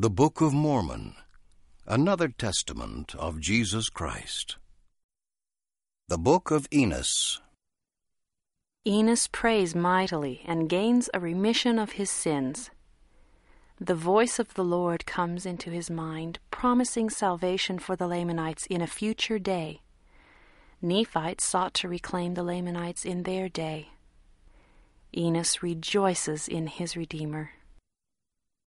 The Book of Mormon, another testament of Jesus Christ. The Book of Enos. Enos prays mightily and gains a remission of his sins. The voice of the Lord comes into his mind, promising salvation for the Lamanites in a future day. Nephites sought to reclaim the Lamanites in their day. Enos rejoices in his Redeemer.